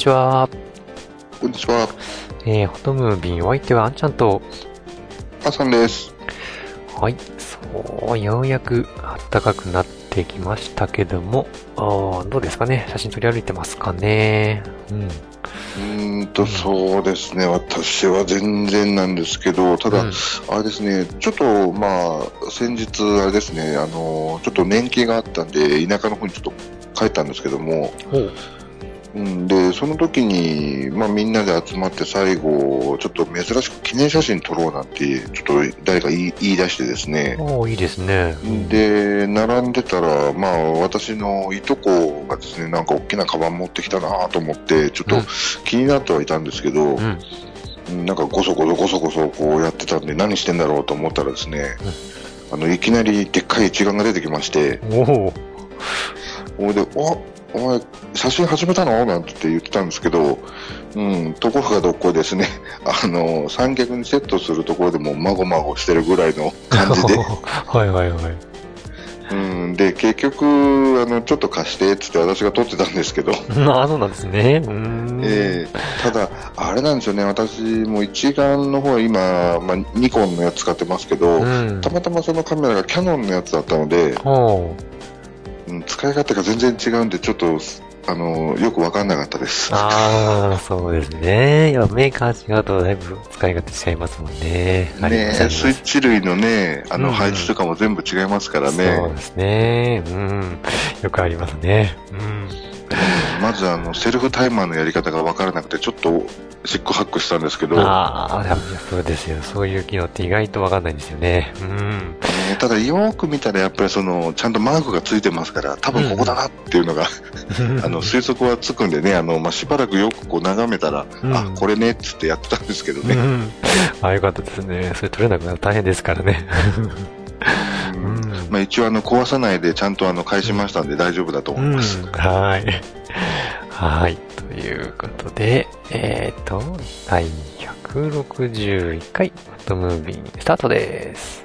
ちは。こんにちは。えー、ホトムービー、お相手はあんちゃんと、あさんです。はい。そう、ようやく暖かくなってきましたけども、あーどうですかね写真撮り歩いてますかねうん。うーんと、そうですね。私は全然なんですけど、ただ、うんあれですね、ちょっと、まあ、先日、あれですね、あの、ちょっと年季があったんで、田舎の方にちょっと帰ったんですけども、ほう。うん、で、その時に、まあ、みんなで集まって最後、ちょっと珍しく記念写真撮ろうなんて、ちょっと誰か言い言い出してですね、おーいいですね。うん、で、並んでたら、まあ、私のいとこがですね、なんか大きなカバン持ってきたなと思って、ちょっとうん気になってはいたんですけど、うん。うんなんかごそごそごそごそこうやってたんで、何してんだろうと思ったらですね、あの、いきなりでっかい一眼が出てきまして、おおで、おお前、写真始めたの？なんて言ってたんですけど、うん、ところがどっこいですね、あの、三脚にセットするところでもまごまごしてるぐらいの感じで、はいはいはい。うん、で、結局、あの、ちょっと貸して、つって私が撮ってたんですけど、あ、そうなんですね。うーん。ええただ、あれなんですよね、私も一眼の方は今、まあ、ニコンのやつ使ってますけど、うん。たまたまそのカメラがキャノンのやつだったので、ほう。うん、使い勝手が全然違うんで、ちょっと、あの、よくわかんなかったです。ああ、そうですね。いや、メーカー違うとだいぶ使い勝手違いますもんね。ねスイッチ類のね、あうんうんの配置とかも全部違いますからそうね。ですね。うん。よくありますね。うん。まずあの、セルフタイマーのやり方がわからなくて、ちょっと、シックハックしたんですけど、ああ、そうですよ。そういう機能って意外とわかんないんですよね。うん。ねただよーく見たらやっぱりその、ちゃんとマークがついてますから、多分ここだなっていうのが、あの、推測はつくんでね、あの、まあ、しばらくよくこう眺めたら、うんあ、これねっつってやってたんですけどね。うん。あ、よかったですね。それ取れなくなると大変ですからね。ううんん。まあ、一応あの、壊さないでちゃんとあの、返しましたんで大丈夫だと思います。うん、はい。はい。ということで、えっ、と、第161回、フットムービースタートです。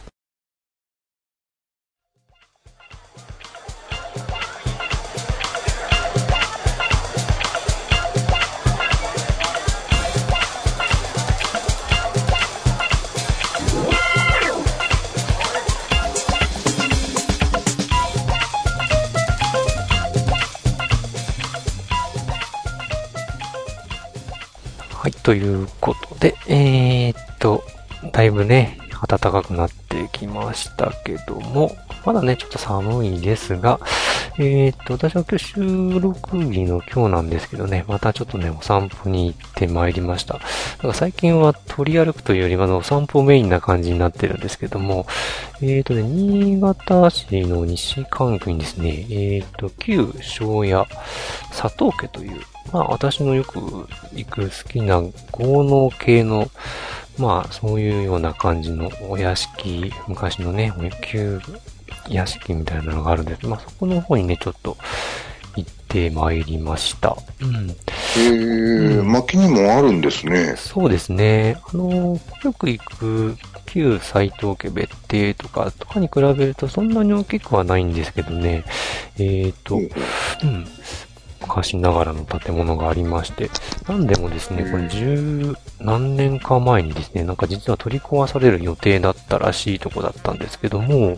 ということで、えー、っと、だいぶね、暖かくなってきましたけども、まだね、ちょっと寒いですが、えー、っと、私は今日収録日の今日なんですけどね、またちょっとね、お散歩に行ってまいりました。だか最近は取り歩くというよりは、お散歩メインな感じになってるんですけども、えー、っとね、新潟市の西関区にですね、えー、っと、旧庄屋佐藤家という、まあ私のよく行く好きな豪農系の、まあそういうような感じのお屋敷、昔のね、旧屋敷みたいなのがあるんです。まあそこの方にね、ちょっと行ってまいりました。うん。へえ、うん薪にもあるんですね。そうですね。あの、よく行く旧斎藤家別邸とか、とかに比べるとそんなに大きくはないんですけどね。えっ、と、ほううん。昔ながらの建物がありまして、なんでもですね、これ十何年か前にですね、なんか実は取り壊される予定だったらしいとこだったんですけども、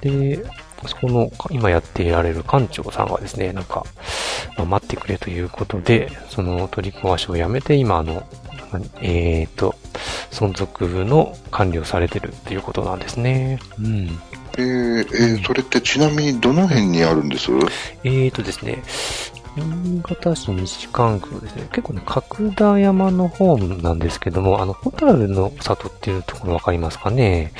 で、そこの今やっていられる館長さんがですね、なんか、まあ待ってくれということで、その取り壊しをやめて今あの、えっ、と、存続の管理をされてるっていうことなんですね。うん。えー、えーそれってちなみにどの辺にあるんです？えーとですね、新潟市西関区のですね、結構ね、角田山の方なんですけども、あの、ホタルの里っていうところわかりますかね？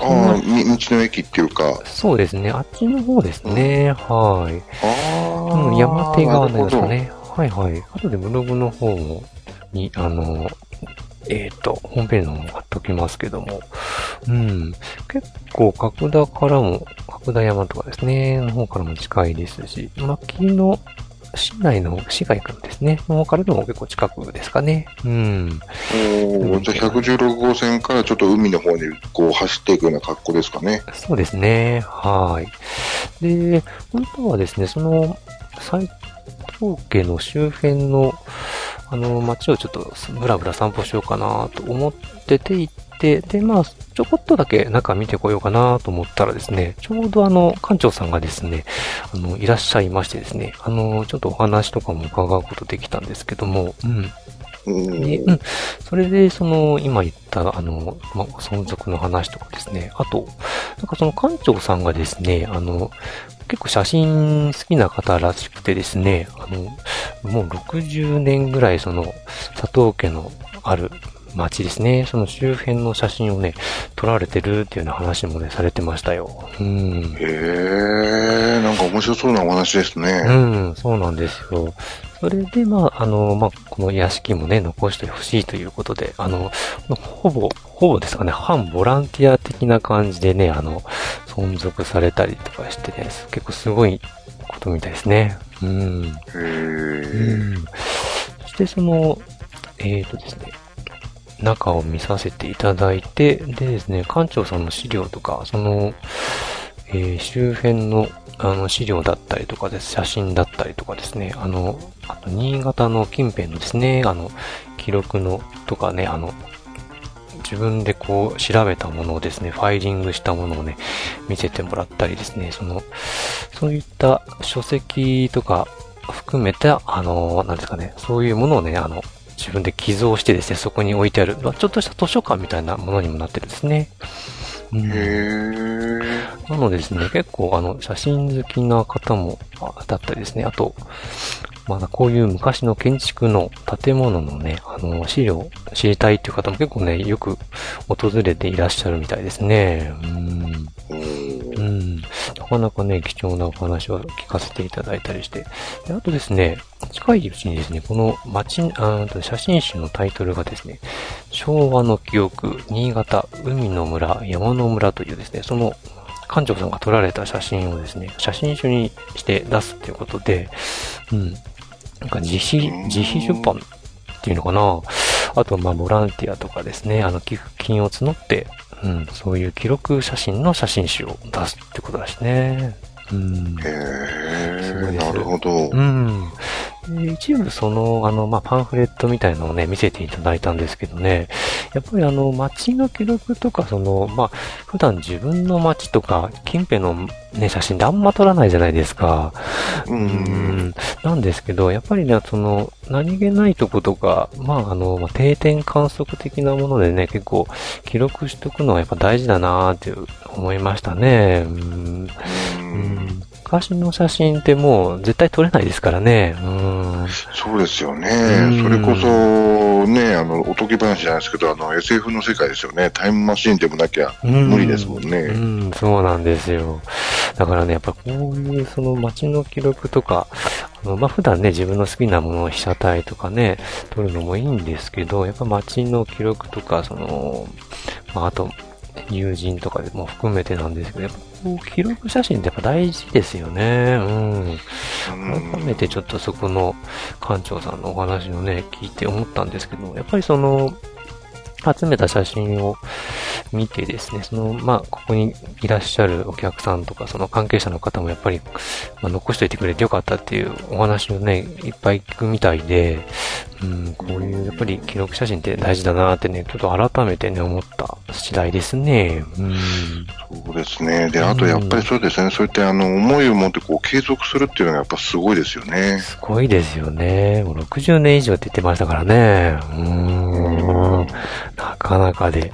ああ、み道の駅っていうか。そうですね、あっちの方ですね、はい。ああ、うん、山手側のなるほどですかね。はいはい。あとでブログの方も、に、あの、えっ、と、ホームページの方も貼っときますけども、うん。結構、角田からも、角田山とかですね、の方からも近いですし、牧野市内の、市外からですね、の方からでも結構近くですかね。うん。おーじゃあ116号線からちょっと海の方にこう走っていくような格好ですかね。そうですね。はい。で、本当はですね、その、斎藤家の周辺の、あの、街をちょっとブラブラ散歩しようかなと思ってて行って、で、まあ、ちょこっとだけ中見てこようかなと思ったらですね、ちょうどあの、館長さんがですね、あの、いらっしゃいましてですね、あの、ちょっとお話とかも伺うことできたんですけども、うん。うんで、うん。それで、その、今言った、あの、ま、存続の話とかですね。あと、なんかその館長さんがですね、あの、結構写真好きな方らしくてですね、あの、もう60年ぐらいその、佐藤家のある町ですね、その周辺の写真をね、撮られてるっていうような話もね、されてましたよ。うん。へえ、なんか面白そうなお話ですね。うん、そうなんですよ。それで、まあ、あの、まあ、この屋敷もね、残してほしいということで、あの、ほぼ、ほぼですかね、反ボランティア的な感じでね、あの、存続されたりとかしてね、結構すごいことみたいですね。うん。へうえ。ん。そして、その、えっ、とですね、中を見させていただいて、でですね、館長さんの資料とか、その、えー周辺のあの資料だったりとかです、写真だったりとかですね、あの、あと新潟の近辺のですね、あの、記録のとかね、あの、自分でこう調べたものをですね、ファイリングしたものをね、見せてもらったりですね、その、そういった書籍とか含めた、あの、なんですかね、そういうものをね、あの、自分で寄贈してですね、そこに置いてある、まあちょっとした図書館みたいなものにもなってるんですね。うん。なのでですね、結構あの、写真好きな方も、あだったりですね、あと、まだこういう昔の建築の建物のね、あの、資料知りたいっていう方も結構ね、よく訪れていらっしゃるみたいですね。うん。うんかなかね、貴重なお話を聞かせていただいたりして。であとですね、近いうちにですね、この街、あと写真集のタイトルがですね、昭和の記憶、新潟、海の村、山の村というですね、その館長さんが撮られた写真をですね、写真集にして出すっていうことで、うん。なんか自費、自費出版っていうのかなあと、まあ、ボランティアとかですね、あの、寄付金を募って、うん、そういう記録写真の写真集を出すってことだしね。うん。へえ、なるほど。うん。で一部その、あの、まあ、パンフレットみたいのをね、見せていただいたんですけどね、やっぱりあの、街の記録とか、その、まあ、普段自分の街とか、近辺のね、写真であんま撮らないじゃないですか。う。ん。なんですけど、やっぱりね、その、何気ないとことか、まあ、あの、まあ、定点観測的なものでね、結構、記録しとくのはやっぱ大事だなーって思いましたね。うん。うん昔の写真ってもう絶対撮れないですからね。うん。そうですよねうん。それこそ、ね、あの、おとぎ話じゃないですけど、あの、SF の世界ですよね。タイムマシーンでもなきゃうん無理ですもんうね。ん、そうなんですよ。だからね、やっぱこういうその街の記録とか、あのまあ、普段ね、自分の好きなものを被写体とかね、撮るのもいいんですけど、やっぱ街の記録とか、その、まあ、あと、友人とかでも含めてなんですけど、やっぱ記録写真ってやっぱ大事ですよね。うん。うん改めてちょっとそこの館長さんのお話をね、聞いて思ったんですけど、やっぱりその、集めた写真を見てですね、その、まあ、ここにいらっしゃるお客さんとか、その関係者の方もやっぱり、まあ、残しといてくれてよかったっていうお話をね、いっぱい聞くみたいで、うん、こういう、やっぱり記録写真って大事だなってね、ちょっと改めてね、思った次第ですね。うん。そうですね。で、あとやっぱりそうですね。そういったあの、思いを持ってこう、継続するっていうのがやっぱすごいですよね。すごいですよね。もう60年以上って言ってましたからね。うーん。なかなかで。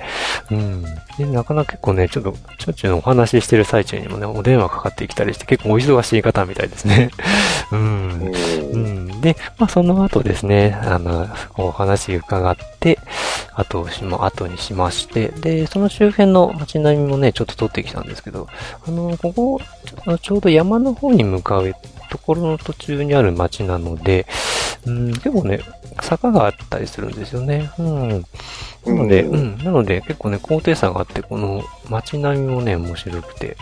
うん。で、なかなか結構ね、ちょっと、ちょっちゅうお話ししてる最中にもね、お電話かかってきたりして、結構お忙しい方みたいですね。うん。うん。で、まあ、その後ですね、あの、お話伺って、後をしま、後にしまして、で、その周辺の街並みもね、ちょっと撮ってきたんですけど、あの、ここ、ちょうど山の方に向かうところの途中にある街なので、うん、結構ね、坂があったりするんですよね。うん。なので、ううんん、なので結構ね、高低差があって、この街並みもね、面白くて。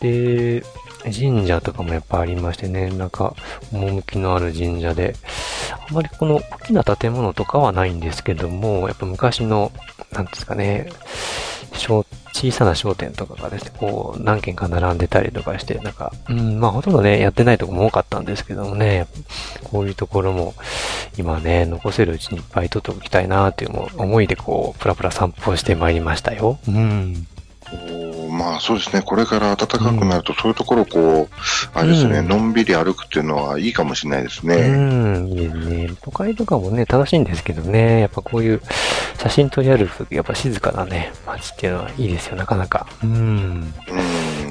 で、神社とかもやっぱありましてね、なんか、趣のある神社で、あまりこの大きな建物とかはないんですけども、やっぱ昔の、なんですかね、小小さな商店とかがですね、こう、何軒か並んでたりとかして、なんか、うん、まあほとんどね、やってないとこも多かったんですけどもね、こういうところも、今ね、残せるうちにいっぱい取っておきたいなっていう思いで、こう、プラプラ散歩してまいりましたよ。うん。おーまあそうですね、これから暖かくなると、そういうところをこう、あれですね、うんのんびり歩くっていうのはいいかもしれないですうね。ん、いいですね。都会とかもね、楽しいんですけどね、やっぱこういう写真撮り歩くとき、やっぱ静かなね、街っていうのはいいですよ、なかなか。うん。うん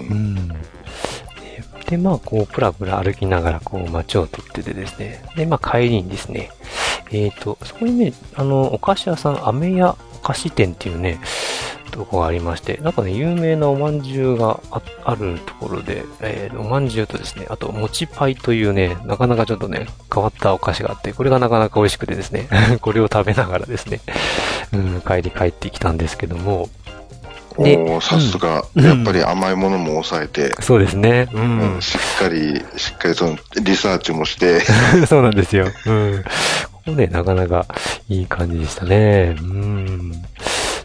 う。ん。で、でまあ、こう、プラプラ歩きながら、こう、街を撮っててですね。で、まあ、帰りにですね、えっ、と、そこにね、あの、お菓子屋さん、飴屋菓子店っていうね、とこがありまして、なんかね、有名なおまんじゅうがああるところで、えーおまんじゅうとですね、あと、もちパイというね、なかなかちょっとね、変わったお菓子があって、これがなかなか美味しくてですね、これを食べながらですね、うん、帰り帰ってきたんですけども、でおーさすが、うんやっぱり甘いものも抑えて、そうですね、ううんんしっかり、しっかりそのリサーチもして、そうなんですよ。うん。ここね、なかなかいい感じでしたね。うん。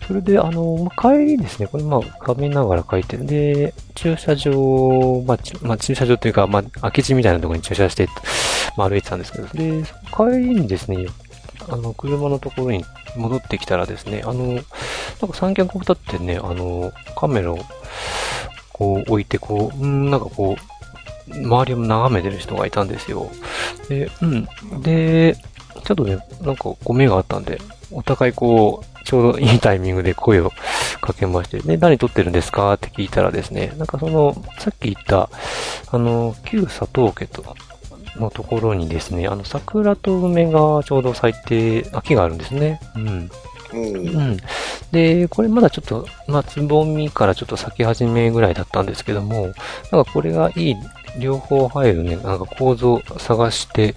それで、あの、帰りですね、これ、まあ、食べながら帰って、で、駐車場、まあ、まあ、駐車場というか、まあ、空き地みたいなところに駐車して、まあ、歩いてたんですけど、で、帰りにですね、あの、車のところに戻ってきたらですね、あの、なんか三脚を立ってね、あの、カメラを、こう置いて、こう、うん、なんかこう、周りを眺めてる人がいたんですよ。で、うん。で、ちょっとね、なんか、こう目があったんで、お互いこう、ちょうどいいタイミングで声をかけまして、で、何撮ってるんですか？って聞いたらですね、なんかその、さっき言った、あの、旧佐藤家と、のところにですね、あの、桜と梅がちょうど咲いて、秋があるんですね。うん。うんうん。で、これまだちょっと、まあ、つぼみからちょっと咲き始めぐらいだったんですけども、なんかこれがいい、両方入るね、なんか構造探して、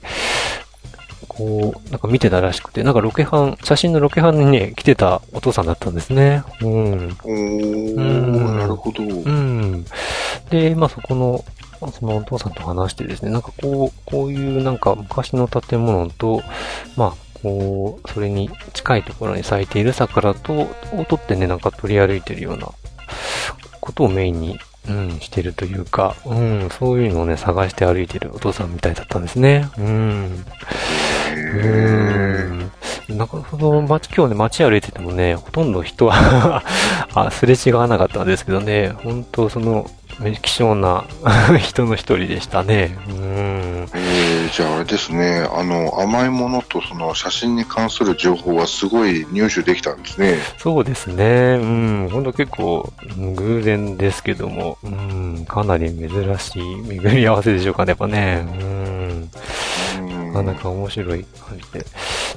こう、なんか見てたらしくて、なんかロケハン、写真のロケハンにね、来てたお父さんだったんですね。うん。おーうんなるほど。うん。で、まあそこの、そのお父さんと話してですね、なんかこう、こういうなんか昔の建物と、まあ、こう、それに近いところに咲いている桜と、を取ってね、なんか取り歩いてるようなことをメインに、うん、してるというか、うん、そういうのをね、探して歩いてるお父さんみたいだったんですね。うん。うん。なんか、その街、今日ね、街歩いててもね、ほとんど人は あ、すれ違わなかったんですけどね、本当その、希少な 人の一人でしたね。うん。えーじゃああれですね、あの、甘いものとその写真に関する情報はすごい入手できたんですね。そうですね。うん。本当結構、うん偶然ですけども、うん。かなり珍しい巡り合わせでしょうかね、やっぱね。うん。うんなかなか面白い感じで。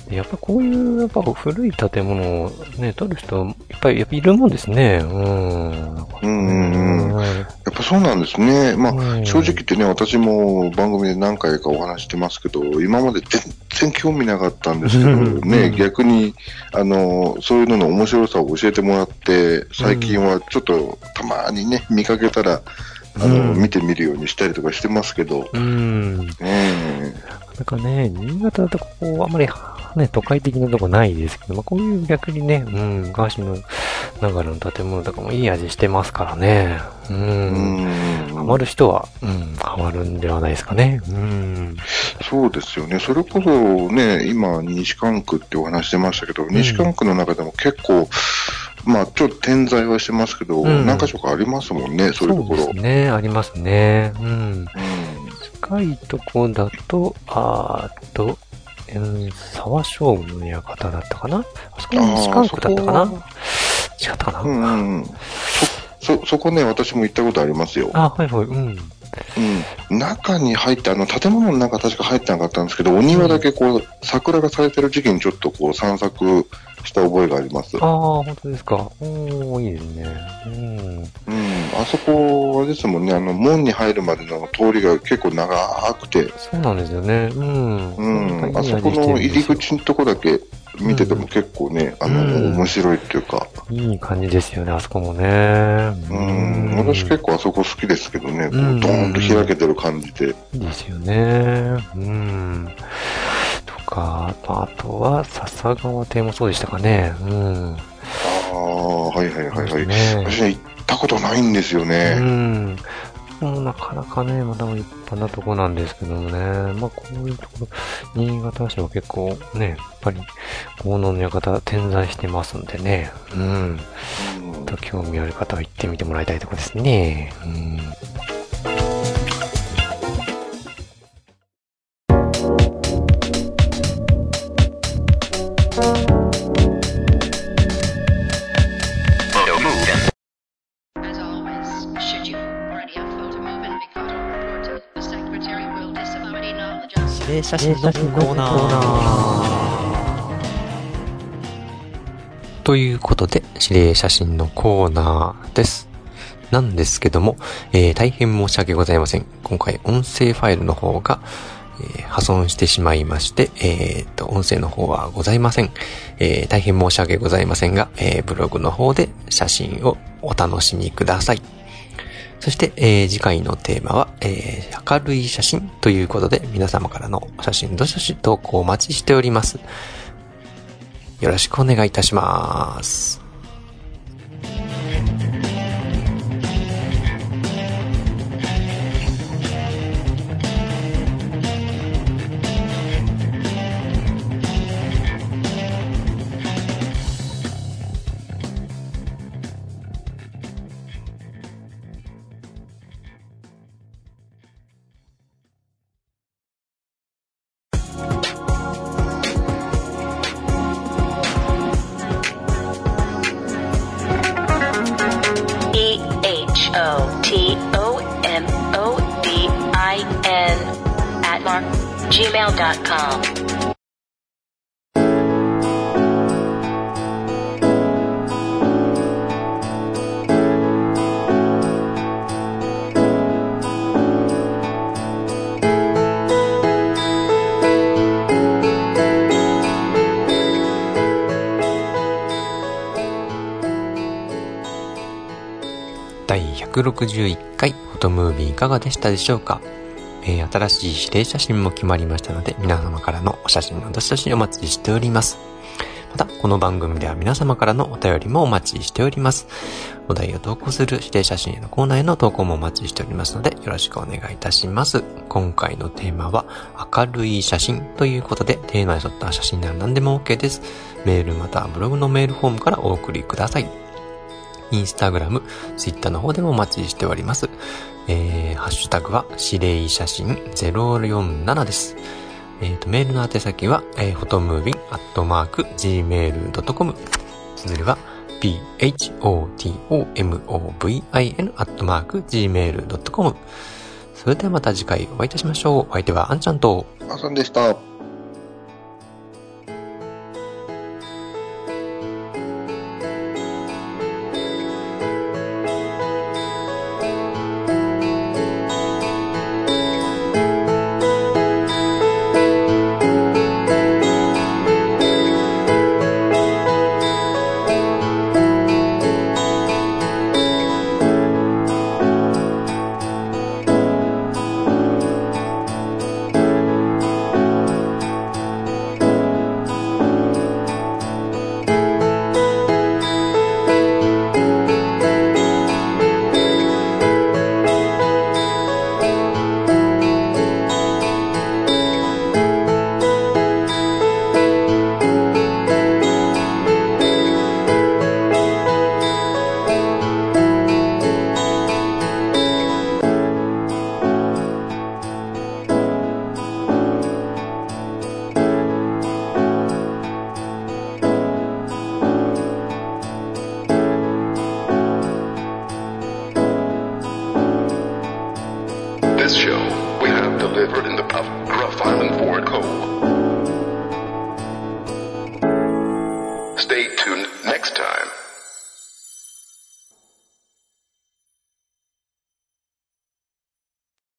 でやっぱこういう、やっぱ古い建物をね、撮る人、いっぱい、やっぱいるもんですね。うん。うんうんうん。やっぱそうなんですね。まあ、うん正直言ってね、私も番組で何回かお話してますけど、今まで全然興味なかったんですけど、うんね、うん逆に、あの、そういうのの面白さを教えてもらって、最近はちょっとたまにね、見かけたら、あの、うん見てみるようにしたりとかしてますけど、うん。うん、なんかね、新潟だとここ、あんまり、ね、都会的なとこないですけど、まあ、こういう逆にね、うん、昔のながらの建物とかもいい味してますからね。う。うんんハマる人は、うん、ハマるんではないですかね。うん。そうですよね。それこそね、今、西関区ってお話してましたけど、西関区の中でも結構、まあ、ちょっと点在はしてますけど、うん何箇所かありますもんね、そういうところ。ね、ありますね。うん。うん近いとこだと、あーっと、うん、沢将軍の館だったかな？あそこ西関区だったかな？違ったかな、うんうんうん。そ、そ、そこね、私も行ったことありますよ。あ、はいはい、うん。うん。中に入って、あの、建物の中確か入ってなかったんですけど、お庭だけこう、桜が咲いてる時期にちょっとこう、散策した覚えがあります。ああ、本当ですか。おー、いいですね。うん。うん。あそこ、あれですもんね、あの、門に入るまでの通りが結構長くて、そうなんですよね。うん。うん。あそこの入り口のとこだけ見てても結構ね、あの、うん面白いっていうか、いい感じですよね、あそこもね。うん。私結構あそこ好きですけどね、こうんう、ドーンと開けてる感じで。いいですよね。うん。とか、あとは、笹川邸もそうでしたかね。うん。ああ、はいはいはいはい。ね私ね、行ったことないんですようね。ん。もうなかなかね、また一般なとこなんですけどもね。まあ、こういうところ、新潟市は結構ね、やっぱり、効能の館点在してますんでね。うん。うんと興味ある方は行ってみてもらいたいところですね。うん。写真のコーナー。ということで、指令写真のコーナーです。なんですけども、えー大変申し訳ございません。今回音声ファイルの方が、えー破損してしまいまして、えーと、音声の方はございません。えー大変申し訳ございませんが、えブログの方で写真をお楽しみください。そして、えー次回のテーマは、えー明るい写真ということで、皆様からの写真どしどし投稿をお待ちしております。よろしくお願いいたします。161回フォトムービーいかがでしたでしょうか、えー新しい指令写真も決まりましたので、皆様からのお写真のどしどしお待ちしております。また、この番組では皆様からのお便りもお待ちしております。お題を投稿する指定写真へのコーナーへの投稿もお待ちしておりますので、よろしくお願いいたします。今回のテーマは、明るい写真ということで、テーマに沿った写真なら何でも OK です。メールまたはブログのメールフォームからお送りください。インスタグラム、ツイッターの方でもお待ちしております。えー、ハッシュタグは、指令写真047です。えっ、と、メールの宛先は、えー、フォトムービンアットマーク gmail.com。綴りは、p-h-o-t-o-m-o-v-i-n アットマーク gmail.com。それではまた次回お会いいたしましょう。お相手はあんちゃんと、あさんでした。